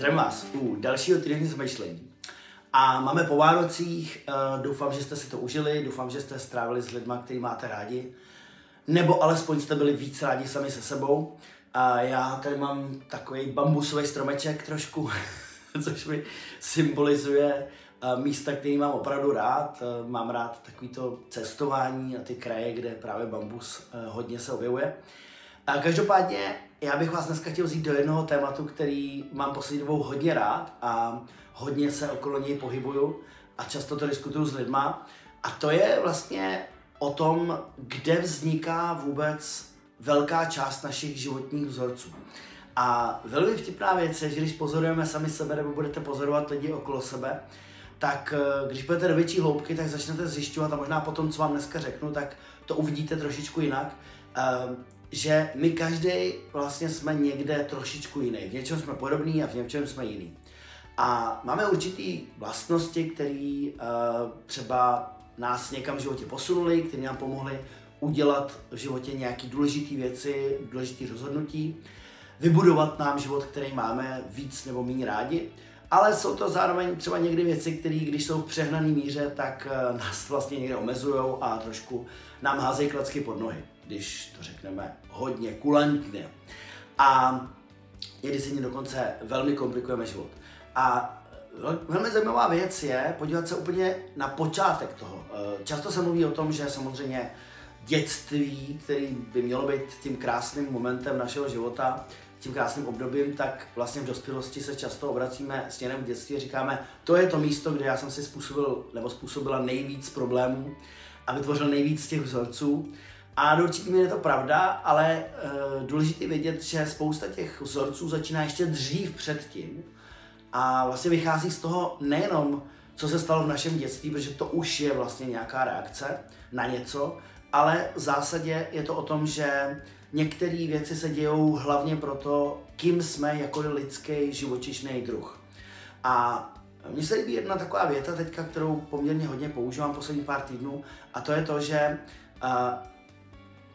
Zdravím vás u dalšího týdenní zmyšlení. A máme po Vánocích, uh, doufám, že jste si to užili, doufám, že jste strávili s lidmi, který máte rádi, nebo alespoň jste byli víc rádi sami se sebou. A já tady mám takový bambusový stromeček trošku, což mi symbolizuje uh, místa, který mám opravdu rád. Uh, mám rád takovýto cestování a ty kraje, kde právě bambus hodně se objevuje. A každopádně já bych vás dneska chtěl vzít do jednoho tématu, který mám poslední dobou hodně rád a hodně se okolo něj pohybuju a často to diskutuju s lidma. A to je vlastně o tom, kde vzniká vůbec velká část našich životních vzorců. A velmi vtipná věc je, že když pozorujeme sami sebe nebo budete pozorovat lidi okolo sebe, tak eh, když budete do větší hloubky, tak začnete zjišťovat a možná potom, co vám dneska řeknu, tak to uvidíte trošičku jinak eh, že my každý vlastně jsme někde trošičku jiný. V něčem jsme podobní a v něčem jsme jiný. A máme určitý vlastnosti, které uh, třeba nás někam v životě posunuli, které nám pomohly udělat v životě nějaké důležité věci, důležité rozhodnutí, vybudovat nám život, který máme víc nebo méně rádi. Ale jsou to zároveň třeba někdy věci, které, když jsou v přehnané míře, tak uh, nás vlastně někde omezují a trošku nám házejí klacky pod nohy když to řekneme hodně kulantně. A někdy si dokonce velmi komplikujeme život. A velmi zajímavá věc je podívat se úplně na počátek toho. Eh, často se mluví o tom, že samozřejmě dětství, který by mělo být tím krásným momentem našeho života, tím krásným obdobím, tak vlastně v dospělosti se často obracíme směrem k dětství a říkáme, to je to místo, kde já jsem si způsobil nebo způsobila nejvíc problémů a vytvořil nejvíc těch vzorců. A do určitý je to pravda, ale uh, důležité vědět, že spousta těch vzorců začíná ještě dřív předtím a vlastně vychází z toho nejenom, co se stalo v našem dětství, protože to už je vlastně nějaká reakce na něco, ale v zásadě je to o tom, že některé věci se dějou hlavně proto, kým jsme jako lidský živočišný druh. A mně se líbí jedna taková věta teďka, kterou poměrně hodně používám poslední pár týdnů, a to je to, že uh,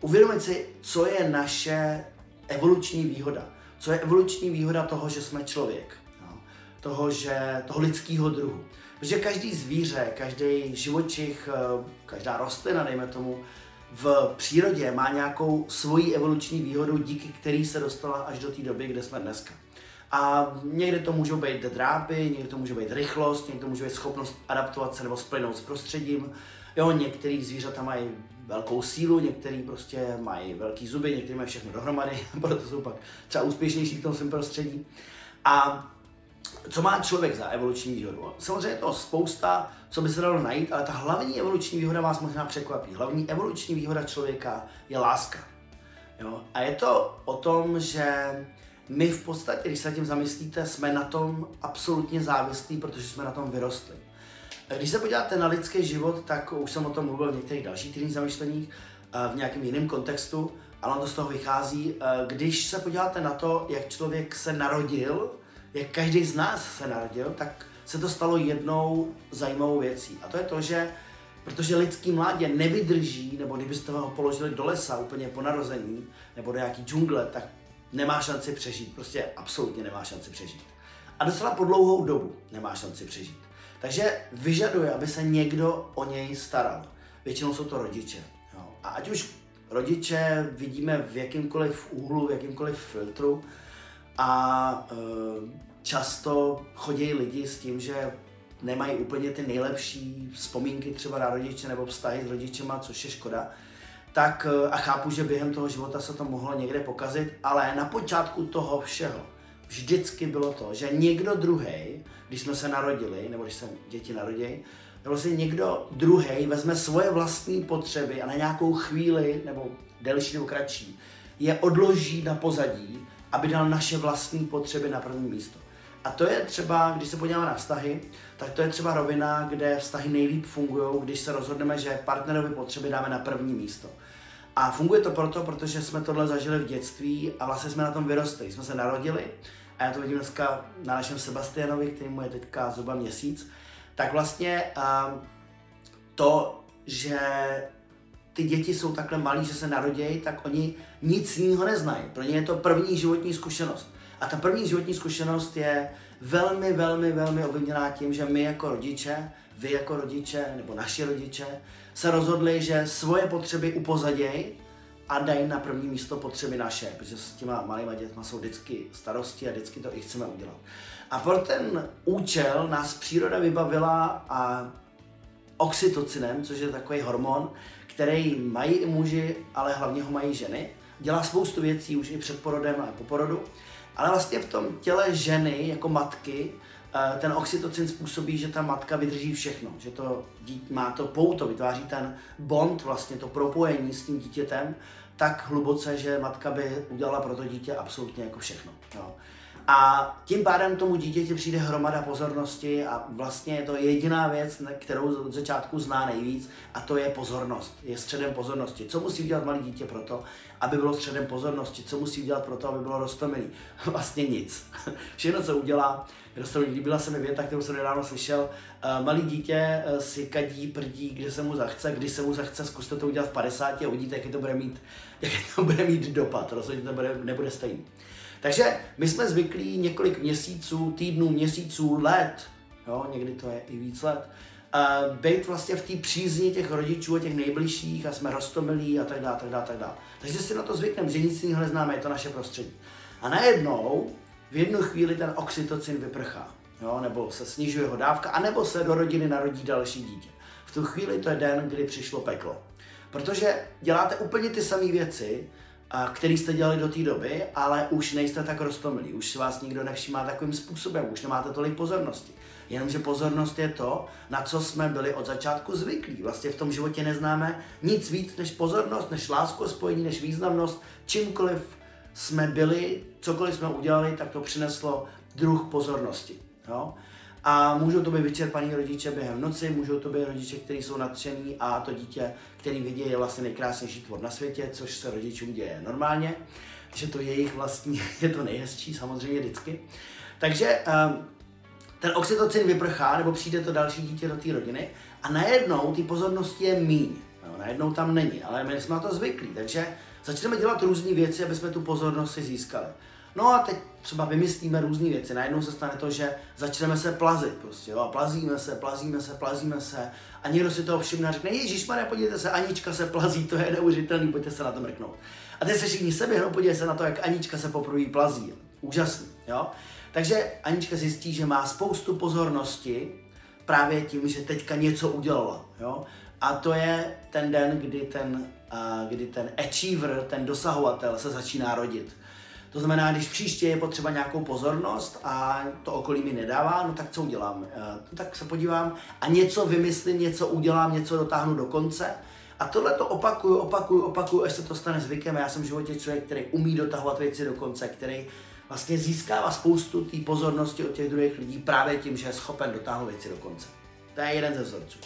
uvědomit si, co je naše evoluční výhoda. Co je evoluční výhoda toho, že jsme člověk. No? Toho, že, toho lidského druhu. Protože každý zvíře, každý živočich, eh, každá rostlina, dejme tomu, v přírodě má nějakou svoji evoluční výhodu, díky který se dostala až do té doby, kde jsme dneska. A někdy to můžou být drápy, někdy to může být rychlost, někdy to může být schopnost adaptovat se nebo splynout s prostředím. Jo, některý zvířata mají velkou sílu, některý prostě mají velký zuby, některý mají všechno dohromady, proto jsou pak třeba úspěšnější v tom svém prostředí. A co má člověk za evoluční výhodu? Samozřejmě je to spousta, co by se dalo najít, ale ta hlavní evoluční výhoda vás možná překvapí. Hlavní evoluční výhoda člověka je láska. Jo? A je to o tom, že my v podstatě, když se tím zamyslíte, jsme na tom absolutně závislí, protože jsme na tom vyrostli. Když se podíváte na lidský život, tak už jsem o tom mluvil v některých dalších týdenních zamýšleních, eh, v nějakém jiném kontextu, ale to z toho vychází. Eh, když se podíváte na to, jak člověk se narodil, jak každý z nás se narodil, tak se to stalo jednou zajímavou věcí. A to je to, že protože lidský mládě nevydrží, nebo kdybyste ho položili do lesa úplně po narození, nebo do nějaký džungle, tak nemá šanci přežít. Prostě absolutně nemá šanci přežít. A docela po dlouhou dobu nemá šanci přežít. Takže vyžaduje, aby se někdo o něj staral. Většinou jsou to rodiče. Jo. A ať už rodiče vidíme v jakýmkoliv úhlu, v jakýmkoliv filtru a e, často chodí lidi s tím, že nemají úplně ty nejlepší vzpomínky třeba na rodiče nebo vztahy s rodičema, což je škoda, tak e, a chápu, že během toho života se to mohlo někde pokazit, ale na počátku toho všeho vždycky bylo to, že někdo druhý, když jsme se narodili, nebo když se děti narodí, nebo si někdo druhý vezme svoje vlastní potřeby a na nějakou chvíli, nebo delší nebo kratší, je odloží na pozadí, aby dal naše vlastní potřeby na první místo. A to je třeba, když se podíváme na vztahy, tak to je třeba rovina, kde vztahy nejlíp fungují, když se rozhodneme, že partnerovi potřeby dáme na první místo. A funguje to proto, protože jsme tohle zažili v dětství a vlastně jsme na tom vyrostli. Jsme se narodili a já to vidím dneska na našem Sebastianovi, který mu je teďka zhruba měsíc, tak vlastně um, to, že ty děti jsou takhle malí, že se narodějí, tak oni nic jiného neznají. Pro ně je to první životní zkušenost. A ta první životní zkušenost je velmi, velmi, velmi ovlivněná tím, že my jako rodiče, vy jako rodiče, nebo naši rodiče, se rozhodli, že svoje potřeby upozadějí a dají na první místo potřeby naše, protože s těma malýma dětma jsou vždycky starosti a vždycky to i chceme udělat. A pro ten účel nás příroda vybavila a oxytocinem, což je takový hormon, který mají i muži, ale hlavně ho mají ženy. Dělá spoustu věcí už i před porodem a po porodu. Ale vlastně v tom těle ženy jako matky ten oxytocin způsobí, že ta matka vydrží všechno, že to dítě má to pouto, vytváří ten bond, vlastně to propojení s tím dítětem tak hluboce, že matka by udělala pro to dítě absolutně jako všechno. Jo. A tím pádem tomu dítěti přijde hromada pozornosti a vlastně je to jediná věc, kterou od začátku zná nejvíc a to je pozornost, je středem pozornosti. Co musí udělat malé dítě pro to, aby bylo středem pozornosti? Co musí udělat pro to, aby bylo rostomilý? Vlastně nic. Všechno, co udělá, rostomilý. Líbila se mi věta, kterou jsem nedávno slyšel. Uh, malý dítě uh, si kadí, prdí, kde se mu zachce, kdy se mu zachce, zkuste to udělat v 50 a uvidíte, jaký to bude mít, jaký to bude mít dopad. Rozhodně to bude, nebude stejný. Takže my jsme zvyklí několik měsíců, týdnů, měsíců, let, jo, někdy to je i víc let, uh, být vlastně v té přízni těch rodičů a těch nejbližších a jsme rostomilí a tak dále, tak dále, tak dále. Takže si na to zvykneme, že nic jiného neznáme, je to naše prostředí. A najednou v jednu chvíli ten oxytocin vyprchá, jo, nebo se snižuje jeho dávka, anebo se do rodiny narodí další dítě. V tu chvíli to je den, kdy přišlo peklo. Protože děláte úplně ty samé věci, který jste dělali do té doby, ale už nejste tak roztomilí, už si vás nikdo nevšímá takovým způsobem, už nemáte tolik pozornosti. Jenomže pozornost je to, na co jsme byli od začátku zvyklí. Vlastně v tom životě neznáme nic víc než pozornost, než lásku spojení, než významnost. Čímkoliv jsme byli, cokoliv jsme udělali, tak to přineslo druh pozornosti. Jo? A můžou to být vyčerpaní rodiče během noci, můžou to být rodiče, kteří jsou nadšení a to dítě, který vidí, je vlastně nejkrásnější tvor na světě, což se rodičům děje normálně, že to jejich vlastní, je to nejhezčí samozřejmě vždycky. Takže um, ten oxytocin vyprchá, nebo přijde to další dítě do té rodiny a najednou ty pozornosti je míň. No, najednou tam není, ale my jsme na to zvyklí, takže začneme dělat různé věci, aby jsme tu pozornost si získali. No a teď třeba vymyslíme různé věci. Najednou se stane to, že začneme se plazit prostě, jo, a plazíme se, plazíme se, plazíme se a někdo si toho všimne a řekne, Ježíš Maria, podívejte se, Anička se plazí, to je neuvěřitelný, pojďte se na to mrknout. A teď se všichni sebe, no, podívejte se na to, jak Anička se poprvé plazí. Úžasný, jo. Takže Anička zjistí, že má spoustu pozornosti právě tím, že teďka něco udělala, jo. A to je ten den, kdy ten, uh, kdy ten achiever, ten dosahovatel se začíná rodit. To znamená, když příště je potřeba nějakou pozornost a to okolí mi nedává, no tak co udělám? Eh, no, tak se podívám a něco vymyslím, něco udělám, něco dotáhnu do konce. A tohle to opakuju, opakuju, opakuju, až se to stane zvykem. Já jsem v životě člověk, který umí dotahovat věci do konce, který vlastně získává spoustu té pozornosti od těch druhých lidí právě tím, že je schopen dotáhnout věci do konce. To je jeden ze vzorců.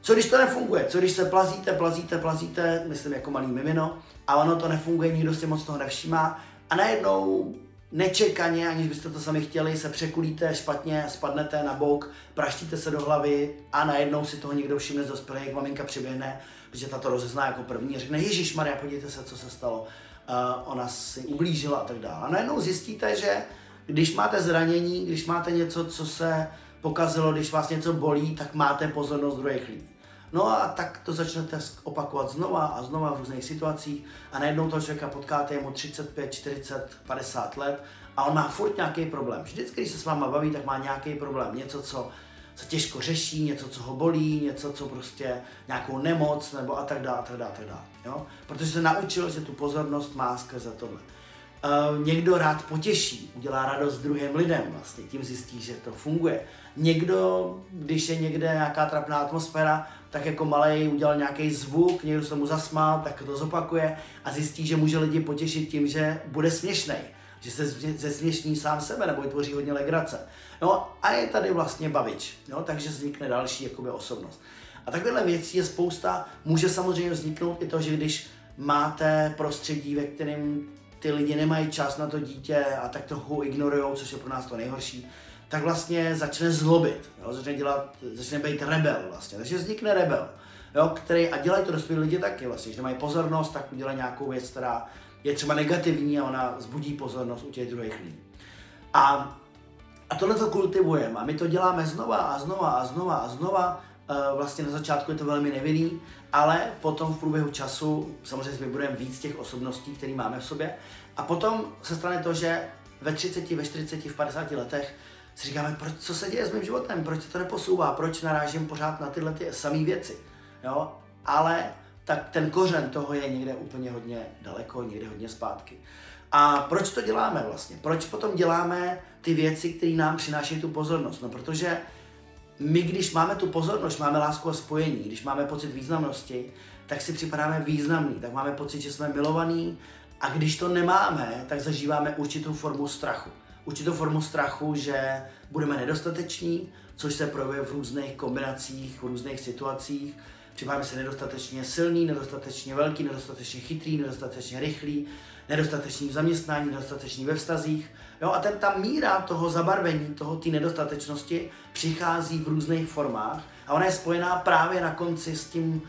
Co když to nefunguje? Co když se plazíte, plazíte, plazíte, myslím jako malý mimino, a ono to nefunguje, nikdo si moc toho nevšímá, a najednou nečekaně, aniž byste to sami chtěli, se překulíte špatně, spadnete na bok, praštíte se do hlavy a najednou si toho někdo všimne z dospělých, maminka přiběhne, protože ta to rozezná jako první a řekne, Ježíš Maria, podívejte se, co se stalo. Uh, ona si ublížila a tak dále. A najednou zjistíte, že když máte zranění, když máte něco, co se pokazilo, když vás něco bolí, tak máte pozornost druhých lidí. No a tak to začnete opakovat znova a znova v různých situacích a najednou toho člověka potkáte, mu 35, 40, 50 let a on má furt nějaký problém. Vždycky, když se s váma baví, tak má nějaký problém. Něco, co se těžko řeší, něco, co ho bolí, něco, co prostě nějakou nemoc nebo a tak dále, a tak dále, a tak dále. Jo? Protože se naučil, že tu pozornost má skrze tohle. Uh, někdo rád potěší, udělá radost druhým lidem, vlastně tím zjistí, že to funguje. Někdo, když je někde nějaká trapná atmosféra, tak jako malý udělal nějaký zvuk, někdo se mu zasmál, tak to zopakuje a zjistí, že může lidi potěšit tím, že bude směšný, že se zesměšní sám sebe nebo vytvoří hodně legrace. No a je tady vlastně bavič, no, takže vznikne další jakoby, osobnost. A takovéhle věcí je spousta, může samozřejmě vzniknout i to, že když máte prostředí, ve kterém ty lidi nemají čas na to dítě a tak trochu ignorují, což je pro nás to nejhorší, tak vlastně začne zlobit, jo? začne dělat, začne být rebel vlastně, takže vznikne rebel, jo? který, a dělají to dospělí lidi taky vlastně, když nemají pozornost, tak udělají nějakou věc, která je třeba negativní a ona zbudí pozornost u těch druhých lidí. A, a tohle to kultivujeme a my to děláme znova a znova a znova a znova. E, vlastně na začátku je to velmi nevinný, ale potom v průběhu času samozřejmě budeme víc těch osobností, které máme v sobě. A potom se stane to, že ve 30, ve 40, v 50 letech si říkáme, proč, co se děje s mým životem, proč se to neposouvá, proč narážím pořád na tyhle ty samé věci. Jo? Ale tak ten kořen toho je někde úplně hodně daleko, někde hodně zpátky. A proč to děláme vlastně? Proč potom děláme ty věci, které nám přinášejí tu pozornost? No protože my, když máme tu pozornost, máme lásku a spojení, když máme pocit významnosti, tak si připadáme významný, tak máme pocit, že jsme milovaní a když to nemáme, tak zažíváme určitou formu strachu. Určitou formu strachu, že budeme nedostateční, což se projevuje v různých kombinacích, v různých situacích. Připadáme se nedostatečně silný, nedostatečně velký, nedostatečně chytrý, nedostatečně rychlý, nedostatečný v zaměstnání, nedostatečný ve vztazích. Jo, a ten, ta míra toho zabarvení, toho té nedostatečnosti přichází v různých formách a ona je spojená právě na konci s tím,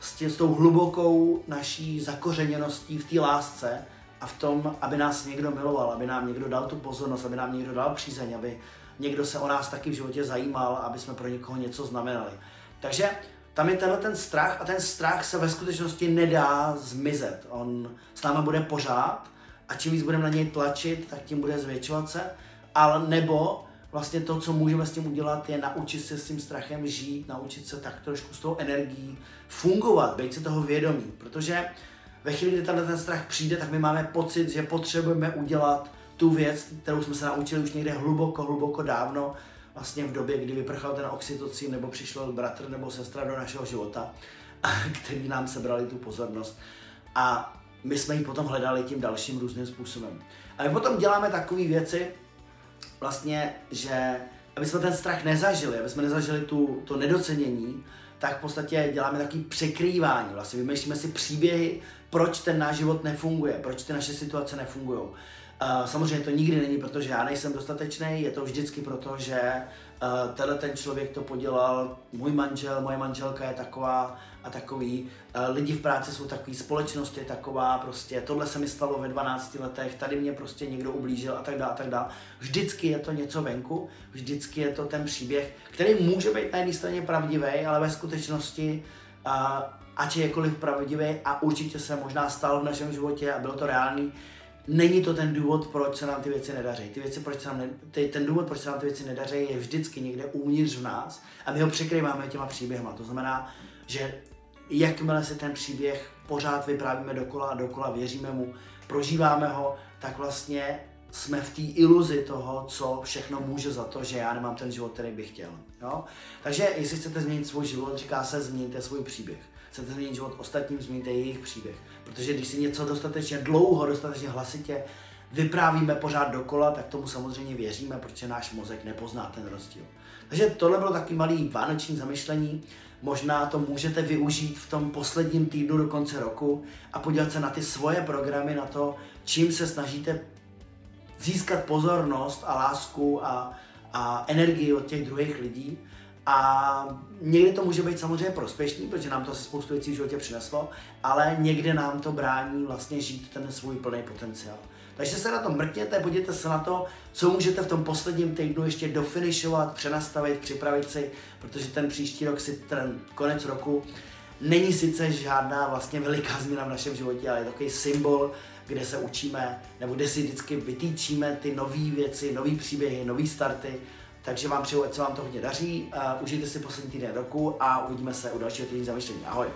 s, tím, s tou hlubokou naší zakořeněností v té lásce a v tom, aby nás někdo miloval, aby nám někdo dal tu pozornost, aby nám někdo dal přízeň, aby někdo se o nás taky v životě zajímal, aby jsme pro někoho něco znamenali. Takže tam je tenhle ten strach a ten strach se ve skutečnosti nedá zmizet. On s náma bude pořád a čím víc budeme na něj tlačit, tak tím bude zvětšovat se. Ale nebo vlastně to, co můžeme s tím udělat, je naučit se s tím strachem žít, naučit se tak trošku s tou energií fungovat, být si toho vědomí. Protože ve chvíli, kdy tenhle ten strach přijde, tak my máme pocit, že potřebujeme udělat tu věc, kterou jsme se naučili už někde hluboko, hluboko dávno, vlastně v době, kdy vyprchal ten oxytocin, nebo přišel bratr nebo sestra do našeho života, který nám sebrali tu pozornost. A my jsme ji potom hledali tím dalším různým způsobem. A my potom děláme takové věci, vlastně, že aby jsme ten strach nezažili, aby jsme nezažili tu, to nedocenění, tak v podstatě děláme takový překrývání. Vlastně vymýšlíme si příběhy, proč ten náš život nefunguje, proč ty naše situace nefungují. Uh, samozřejmě to nikdy není, protože já nejsem dostatečný, je to vždycky proto, že uh, tenhle ten člověk to podělal, můj manžel, moje manželka je taková a takový, uh, lidi v práci jsou takový, společnost je taková, prostě tohle se mi stalo ve 12 letech, tady mě prostě někdo ublížil a tak dále, a tak dále. Vždycky je to něco venku, vždycky je to ten příběh, který může být na jedné straně pravdivý, ale ve skutečnosti uh, ať je jakkoliv pravdivý a určitě se možná stal v našem životě a bylo to reálný, není to ten důvod, proč se nám ty věci nedaří. Ty věci, proč se nám ne, ty, ten důvod, proč se nám ty věci nedaří, je vždycky někde uvnitř v nás a my ho překrýváme těma příběhama. To znamená, že jakmile si ten příběh pořád vyprávíme dokola a dokola, věříme mu, prožíváme ho, tak vlastně jsme v té iluzi toho, co všechno může za to, že já nemám ten život, který bych chtěl. Jo? Takže jestli chcete změnit svůj život, říká se změníte svůj příběh chcete změnit život ostatním, změníte jejich příběh. Protože když si něco dostatečně dlouho, dostatečně hlasitě vyprávíme pořád dokola, tak tomu samozřejmě věříme, protože náš mozek nepozná ten rozdíl. Takže tohle bylo taky malý vánoční zamyšlení. Možná to můžete využít v tom posledním týdnu do konce roku a podívat se na ty svoje programy, na to, čím se snažíte získat pozornost a lásku a, a energii od těch druhých lidí a někdy to může být samozřejmě prospěšný, protože nám to se spoustu věcí v životě přineslo, ale někde nám to brání vlastně žít ten svůj plný potenciál. Takže se na to mrkněte, podívejte se na to, co můžete v tom posledním týdnu ještě dofinišovat, přenastavit, připravit si, protože ten příští rok si ten konec roku není sice žádná vlastně veliká změna v našem životě, ale je takový symbol, kde se učíme, nebo kde si vždycky vytýčíme ty nové věci, nové příběhy, nové starty, takže vám přeju, ať se vám to hodně daří, uh, užijte si poslední týden roku a uvidíme se u dalšího týdne zamýšlení. Ahoj!